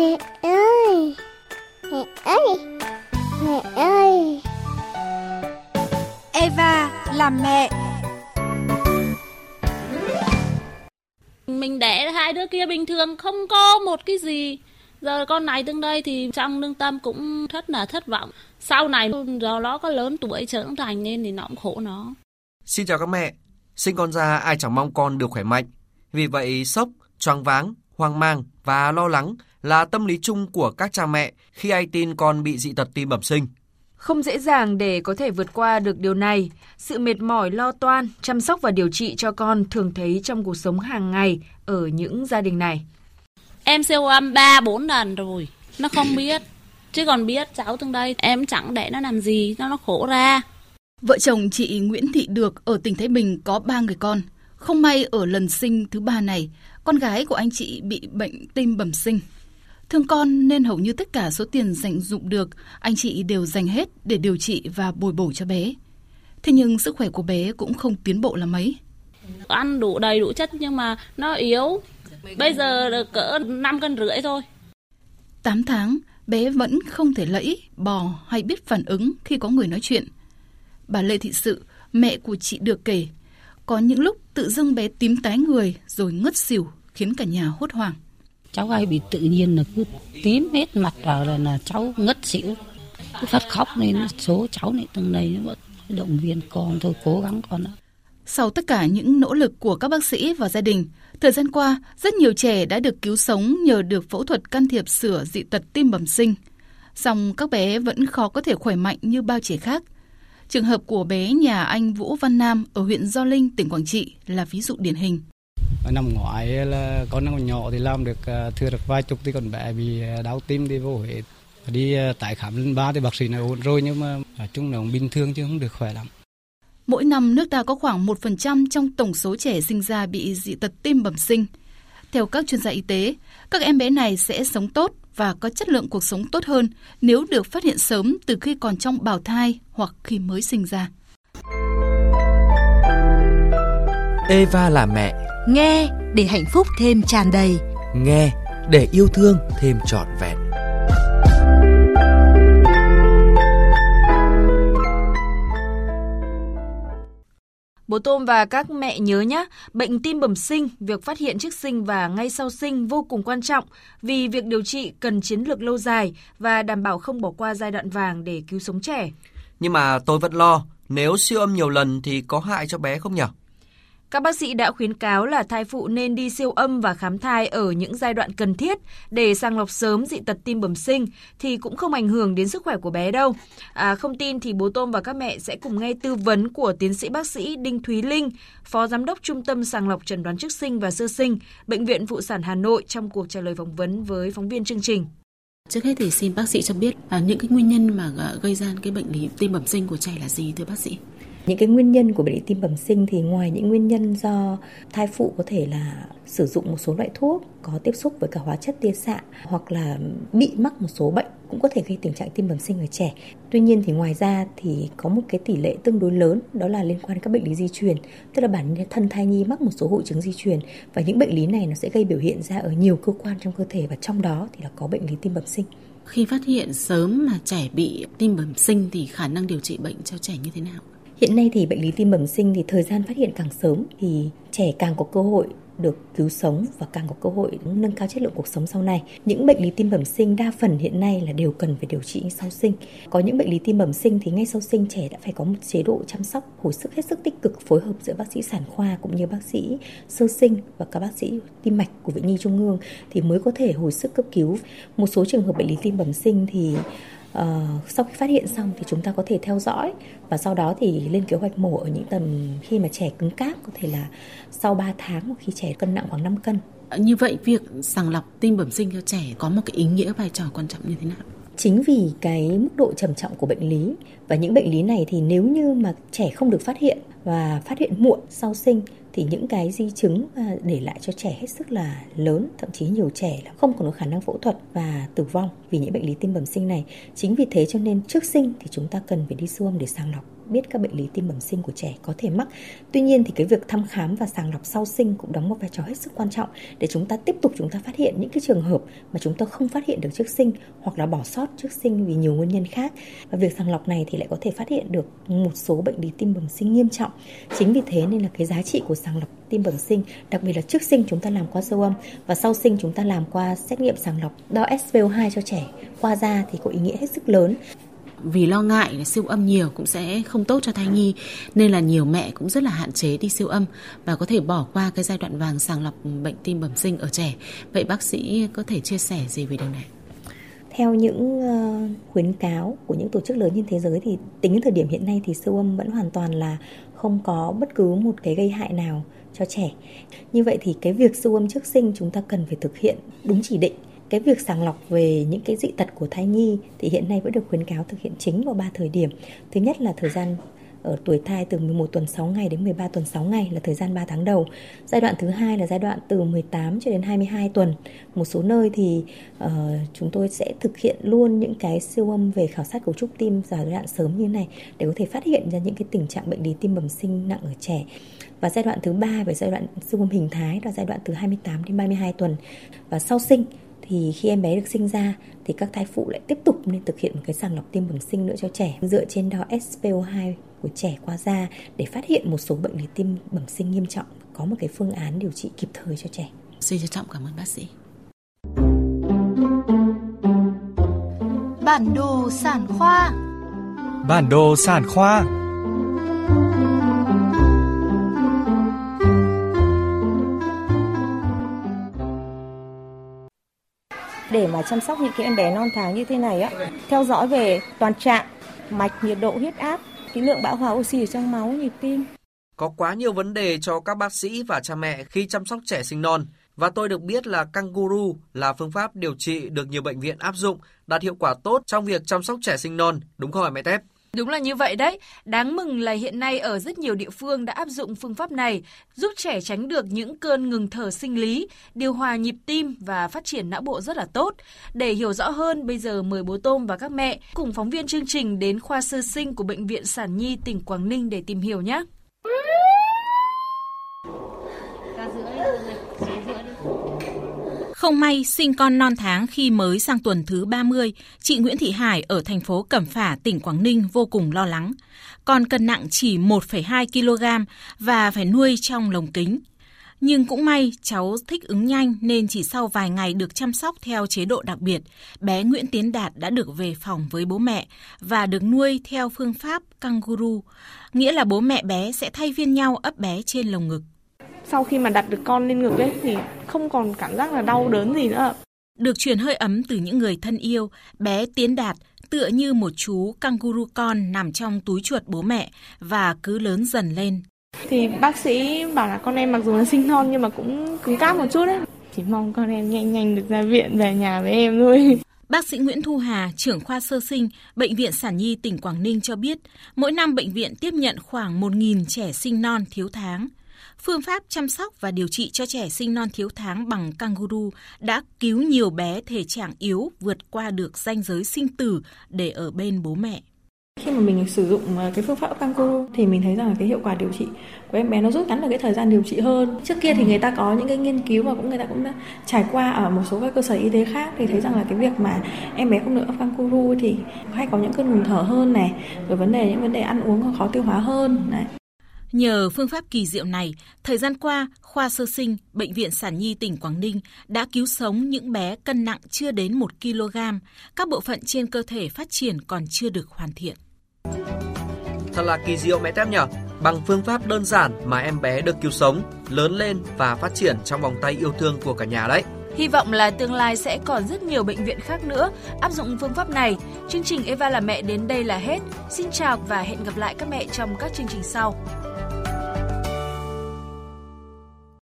Mẹ ơi! Mẹ ơi! Mẹ ơi! Eva làm mẹ Mình đẻ hai đứa kia bình thường không có một cái gì Giờ con này tương đây thì trong lương tâm cũng rất là thất vọng Sau này do nó có lớn tuổi trưởng thành nên thì nó cũng khổ nó Xin chào các mẹ Sinh con ra ai chẳng mong con được khỏe mạnh Vì vậy sốc, choáng váng, hoang mang và lo lắng là tâm lý chung của các cha mẹ khi ai tin con bị dị tật tim bẩm sinh. Không dễ dàng để có thể vượt qua được điều này. Sự mệt mỏi lo toan, chăm sóc và điều trị cho con thường thấy trong cuộc sống hàng ngày ở những gia đình này. Em siêu âm 3 4 lần rồi, nó không biết. Chứ còn biết cháu từng đây em chẳng để nó làm gì, cho nó khổ ra. Vợ chồng chị Nguyễn Thị Được ở tỉnh Thái Bình có 3 người con. Không may ở lần sinh thứ ba này, con gái của anh chị bị bệnh tim bẩm sinh. Thương con nên hầu như tất cả số tiền dành dụng được, anh chị đều dành hết để điều trị và bồi bổ cho bé. Thế nhưng sức khỏe của bé cũng không tiến bộ là mấy. Ăn đủ đầy đủ chất nhưng mà nó yếu. Bây giờ được cỡ 5 cân rưỡi thôi. 8 tháng, bé vẫn không thể lẫy, bò hay biết phản ứng khi có người nói chuyện. Bà Lê Thị Sự, mẹ của chị được kể, có những lúc tự dưng bé tím tái người rồi ngất xỉu khiến cả nhà hốt hoảng. Cháu hay bị tự nhiên là cứ tím hết mặt vào là, là cháu ngất xỉu. Cứ phát khóc nên số cháu này từng này động viên con thôi cố gắng con ạ. Sau tất cả những nỗ lực của các bác sĩ và gia đình, thời gian qua rất nhiều trẻ đã được cứu sống nhờ được phẫu thuật can thiệp sửa dị tật tim bẩm sinh. Song các bé vẫn khó có thể khỏe mạnh như bao trẻ khác. Trường hợp của bé nhà anh Vũ Văn Nam ở huyện Gio Linh, tỉnh Quảng Trị là ví dụ điển hình. Năm ngoái là con nó còn nhỏ thì làm được à, thừa được vài chục thì còn bé bị à, đau tim đi vô Huế. Đi tại khám lần ba thì bác sĩ nói ổn rồi nhưng mà nói chung là cũng bình thường chứ không được khỏe lắm. Mỗi năm nước ta có khoảng 1% trong tổng số trẻ sinh ra bị dị tật tim bẩm sinh. Theo các chuyên gia y tế, các em bé này sẽ sống tốt và có chất lượng cuộc sống tốt hơn nếu được phát hiện sớm từ khi còn trong bào thai hoặc khi mới sinh ra. Eva là mẹ. Nghe để hạnh phúc thêm tràn đầy. Nghe để yêu thương thêm trọn vẹn. Bố Tôm và các mẹ nhớ nhé, bệnh tim bẩm sinh, việc phát hiện trước sinh và ngay sau sinh vô cùng quan trọng vì việc điều trị cần chiến lược lâu dài và đảm bảo không bỏ qua giai đoạn vàng để cứu sống trẻ. Nhưng mà tôi vẫn lo, nếu siêu âm nhiều lần thì có hại cho bé không nhỉ? Các bác sĩ đã khuyến cáo là thai phụ nên đi siêu âm và khám thai ở những giai đoạn cần thiết để sàng lọc sớm dị tật tim bẩm sinh thì cũng không ảnh hưởng đến sức khỏe của bé đâu. À, không tin thì bố Tôm và các mẹ sẽ cùng nghe tư vấn của tiến sĩ bác sĩ Đinh Thúy Linh, Phó Giám đốc Trung tâm Sàng lọc Trần đoán trước sinh và sơ sinh, Bệnh viện Phụ sản Hà Nội trong cuộc trả lời phỏng vấn với phóng viên chương trình. Trước hết thì xin bác sĩ cho biết à, những cái nguyên nhân mà à, gây ra cái bệnh lý tim bẩm sinh của trẻ là gì thưa bác sĩ? Những cái nguyên nhân của bệnh lý tim bẩm sinh thì ngoài những nguyên nhân do thai phụ có thể là sử dụng một số loại thuốc có tiếp xúc với cả hóa chất tia xạ hoặc là bị mắc một số bệnh cũng có thể gây tình trạng tim bẩm sinh ở trẻ. Tuy nhiên thì ngoài ra thì có một cái tỷ lệ tương đối lớn đó là liên quan đến các bệnh lý di truyền, tức là bản thân thai nhi mắc một số hội chứng di truyền và những bệnh lý này nó sẽ gây biểu hiện ra ở nhiều cơ quan trong cơ thể và trong đó thì là có bệnh lý tim bẩm sinh. Khi phát hiện sớm mà trẻ bị tim bẩm sinh thì khả năng điều trị bệnh cho trẻ như thế nào? Hiện nay thì bệnh lý tim bẩm sinh thì thời gian phát hiện càng sớm thì trẻ càng có cơ hội được cứu sống và càng có cơ hội nâng cao chất lượng cuộc sống sau này. Những bệnh lý tim bẩm sinh đa phần hiện nay là đều cần phải điều trị sau sinh. Có những bệnh lý tim bẩm sinh thì ngay sau sinh trẻ đã phải có một chế độ chăm sóc hồi sức, hết sức tích cực, phối hợp giữa bác sĩ sản khoa cũng như bác sĩ sơ sinh và các bác sĩ tim mạch của Viện Nhi Trung ương thì mới có thể hồi sức cấp cứu. Một số trường hợp bệnh lý tim bẩm sinh thì Uh, sau khi phát hiện xong thì chúng ta có thể theo dõi và sau đó thì lên kế hoạch mổ ở những tầm khi mà trẻ cứng cáp có thể là sau 3 tháng khi trẻ cân nặng khoảng 5 cân. Như vậy việc sàng lọc tim bẩm sinh cho trẻ có một cái ý nghĩa vai trò quan trọng như thế nào? Chính vì cái mức độ trầm trọng của bệnh lý và những bệnh lý này thì nếu như mà trẻ không được phát hiện và phát hiện muộn sau sinh thì những cái di chứng à, để lại cho trẻ hết sức là lớn, thậm chí nhiều trẻ là không còn có khả năng phẫu thuật và tử vong vì những bệnh lý tim bẩm sinh này. Chính vì thế cho nên trước sinh thì chúng ta cần phải đi siêu âm để sàng lọc biết các bệnh lý tim bẩm sinh của trẻ có thể mắc. Tuy nhiên thì cái việc thăm khám và sàng lọc sau sinh cũng đóng một vai trò hết sức quan trọng để chúng ta tiếp tục chúng ta phát hiện những cái trường hợp mà chúng ta không phát hiện được trước sinh hoặc là bỏ sót trước sinh vì nhiều nguyên nhân khác. Và việc sàng lọc này thì lại có thể phát hiện được một số bệnh lý tim bẩm sinh nghiêm trọng. Chính vì thế nên là cái giá trị của sàng lọc tim bẩm sinh, đặc biệt là trước sinh chúng ta làm qua siêu âm và sau sinh chúng ta làm qua xét nghiệm sàng lọc đo SPO2 cho trẻ qua da thì có ý nghĩa hết sức lớn vì lo ngại là siêu âm nhiều cũng sẽ không tốt cho thai nhi, nên là nhiều mẹ cũng rất là hạn chế đi siêu âm và có thể bỏ qua cái giai đoạn vàng sàng lọc bệnh tim bẩm sinh ở trẻ. Vậy bác sĩ có thể chia sẻ gì về điều này? Theo những ờ, khuyến cáo của những tổ chức lớn trên thế giới thì tính đến thời điểm hiện nay thì siêu âm vẫn hoàn toàn là không có bất cứ một cái gây hại nào cho trẻ. Như vậy thì cái việc siêu âm trước sinh chúng ta cần phải thực hiện đúng chỉ định cái việc sàng lọc về những cái dị tật của thai nhi thì hiện nay vẫn được khuyến cáo thực hiện chính vào 3 thời điểm. Thứ nhất là thời gian ở tuổi thai từ 11 tuần 6 ngày đến 13 tuần 6 ngày là thời gian 3 tháng đầu. Giai đoạn thứ hai là giai đoạn từ 18 cho đến 22 tuần. Một số nơi thì uh, chúng tôi sẽ thực hiện luôn những cái siêu âm về khảo sát cấu trúc tim giai đoạn sớm như này để có thể phát hiện ra những cái tình trạng bệnh lý tim bẩm sinh nặng ở trẻ. Và giai đoạn thứ ba về giai đoạn siêu âm hình thái là giai đoạn từ 28 đến 32 tuần. Và sau sinh thì khi em bé được sinh ra thì các thai phụ lại tiếp tục nên thực hiện một cái sàng lọc tim bẩm sinh nữa cho trẻ dựa trên đo SPO2 của trẻ qua da để phát hiện một số bệnh lý tim bẩm sinh nghiêm trọng có một cái phương án điều trị kịp thời cho trẻ. Xin trân trọng cảm ơn bác sĩ. Bản đồ sản khoa Bản đồ sản khoa để mà chăm sóc những cái em bé non tháng như thế này á. Theo dõi về toàn trạng mạch nhiệt độ huyết áp cái lượng bão hòa oxy ở trong máu nhịp tim. Có quá nhiều vấn đề cho các bác sĩ và cha mẹ khi chăm sóc trẻ sinh non. Và tôi được biết là kangaroo là phương pháp điều trị được nhiều bệnh viện áp dụng đạt hiệu quả tốt trong việc chăm sóc trẻ sinh non, đúng không hả mẹ Tép? Đúng là như vậy đấy. Đáng mừng là hiện nay ở rất nhiều địa phương đã áp dụng phương pháp này, giúp trẻ tránh được những cơn ngừng thở sinh lý, điều hòa nhịp tim và phát triển não bộ rất là tốt. Để hiểu rõ hơn, bây giờ mời bố Tôm và các mẹ cùng phóng viên chương trình đến khoa sơ sinh của Bệnh viện Sản Nhi tỉnh Quảng Ninh để tìm hiểu nhé. Không may sinh con non tháng khi mới sang tuần thứ 30, chị Nguyễn Thị Hải ở thành phố Cẩm Phả, tỉnh Quảng Ninh vô cùng lo lắng. Con cân nặng chỉ 1,2 kg và phải nuôi trong lồng kính. Nhưng cũng may cháu thích ứng nhanh nên chỉ sau vài ngày được chăm sóc theo chế độ đặc biệt, bé Nguyễn Tiến Đạt đã được về phòng với bố mẹ và được nuôi theo phương pháp kangaroo, nghĩa là bố mẹ bé sẽ thay phiên nhau ấp bé trên lồng ngực sau khi mà đặt được con lên ngực ấy thì không còn cảm giác là đau đớn gì nữa. Được truyền hơi ấm từ những người thân yêu, bé Tiến Đạt tựa như một chú kangaroo con nằm trong túi chuột bố mẹ và cứ lớn dần lên. Thì bác sĩ bảo là con em mặc dù là sinh non nhưng mà cũng cứng cáp một chút đấy. Chỉ mong con em nhanh nhanh được ra viện về nhà với em thôi. Bác sĩ Nguyễn Thu Hà, trưởng khoa sơ sinh, Bệnh viện Sản Nhi tỉnh Quảng Ninh cho biết, mỗi năm bệnh viện tiếp nhận khoảng 1.000 trẻ sinh non thiếu tháng. Phương pháp chăm sóc và điều trị cho trẻ sinh non thiếu tháng bằng kangaroo đã cứu nhiều bé thể trạng yếu vượt qua được ranh giới sinh tử để ở bên bố mẹ. Khi mà mình sử dụng ờ, cái phương pháp kangaroo thì mình thấy rằng là cái hiệu quả điều trị của em bé nó rút ngắn được cái thời gian điều trị hơn. Trước kia thì người ta có những cái nghiên cứu và cũng người ta cũng đã trải qua ở một số các cơ sở y tế khác thì thấy rằng là cái việc mà em bé không được ấp kangaroo thì hay có những cơn ngừng thở hơn này, rồi vấn đề những vấn đề ăn uống khó tiêu hóa hơn này. Nhờ phương pháp kỳ diệu này, thời gian qua, khoa sơ sinh, Bệnh viện Sản Nhi tỉnh Quảng Ninh đã cứu sống những bé cân nặng chưa đến 1 kg, các bộ phận trên cơ thể phát triển còn chưa được hoàn thiện. Thật là kỳ diệu mẹ tép nhỉ? Bằng phương pháp đơn giản mà em bé được cứu sống, lớn lên và phát triển trong vòng tay yêu thương của cả nhà đấy. Hy vọng là tương lai sẽ còn rất nhiều bệnh viện khác nữa áp dụng phương pháp này. Chương trình Eva là mẹ đến đây là hết. Xin chào và hẹn gặp lại các mẹ trong các chương trình sau.